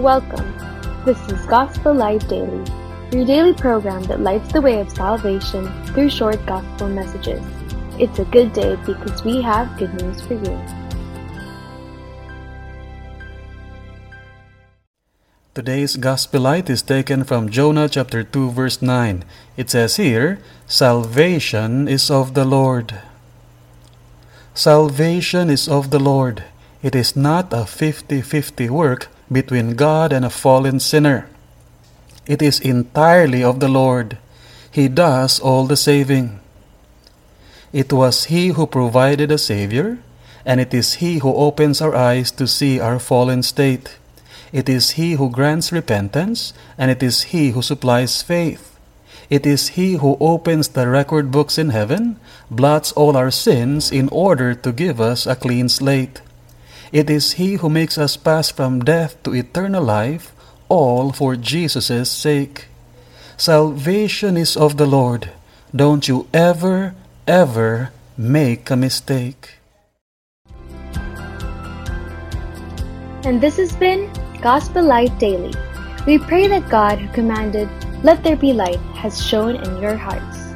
Welcome. This is Gospel Light Daily, your daily program that lights the way of salvation through short gospel messages. It's a good day because we have good news for you. Today's Gospel Light is taken from Jonah chapter 2 verse 9. It says here, Salvation is of the Lord. Salvation is of the Lord. It is not a 50-50 work between God and a fallen sinner. It is entirely of the Lord. He does all the saving. It was He who provided a Savior, and it is He who opens our eyes to see our fallen state. It is He who grants repentance, and it is He who supplies faith. It is He who opens the record books in heaven, blots all our sins in order to give us a clean slate. It is He who makes us pass from death to eternal life, all for Jesus' sake. Salvation is of the Lord. Don't you ever, ever make a mistake. And this has been Gospel Light Daily. We pray that God, who commanded, Let there be light, has shone in your hearts.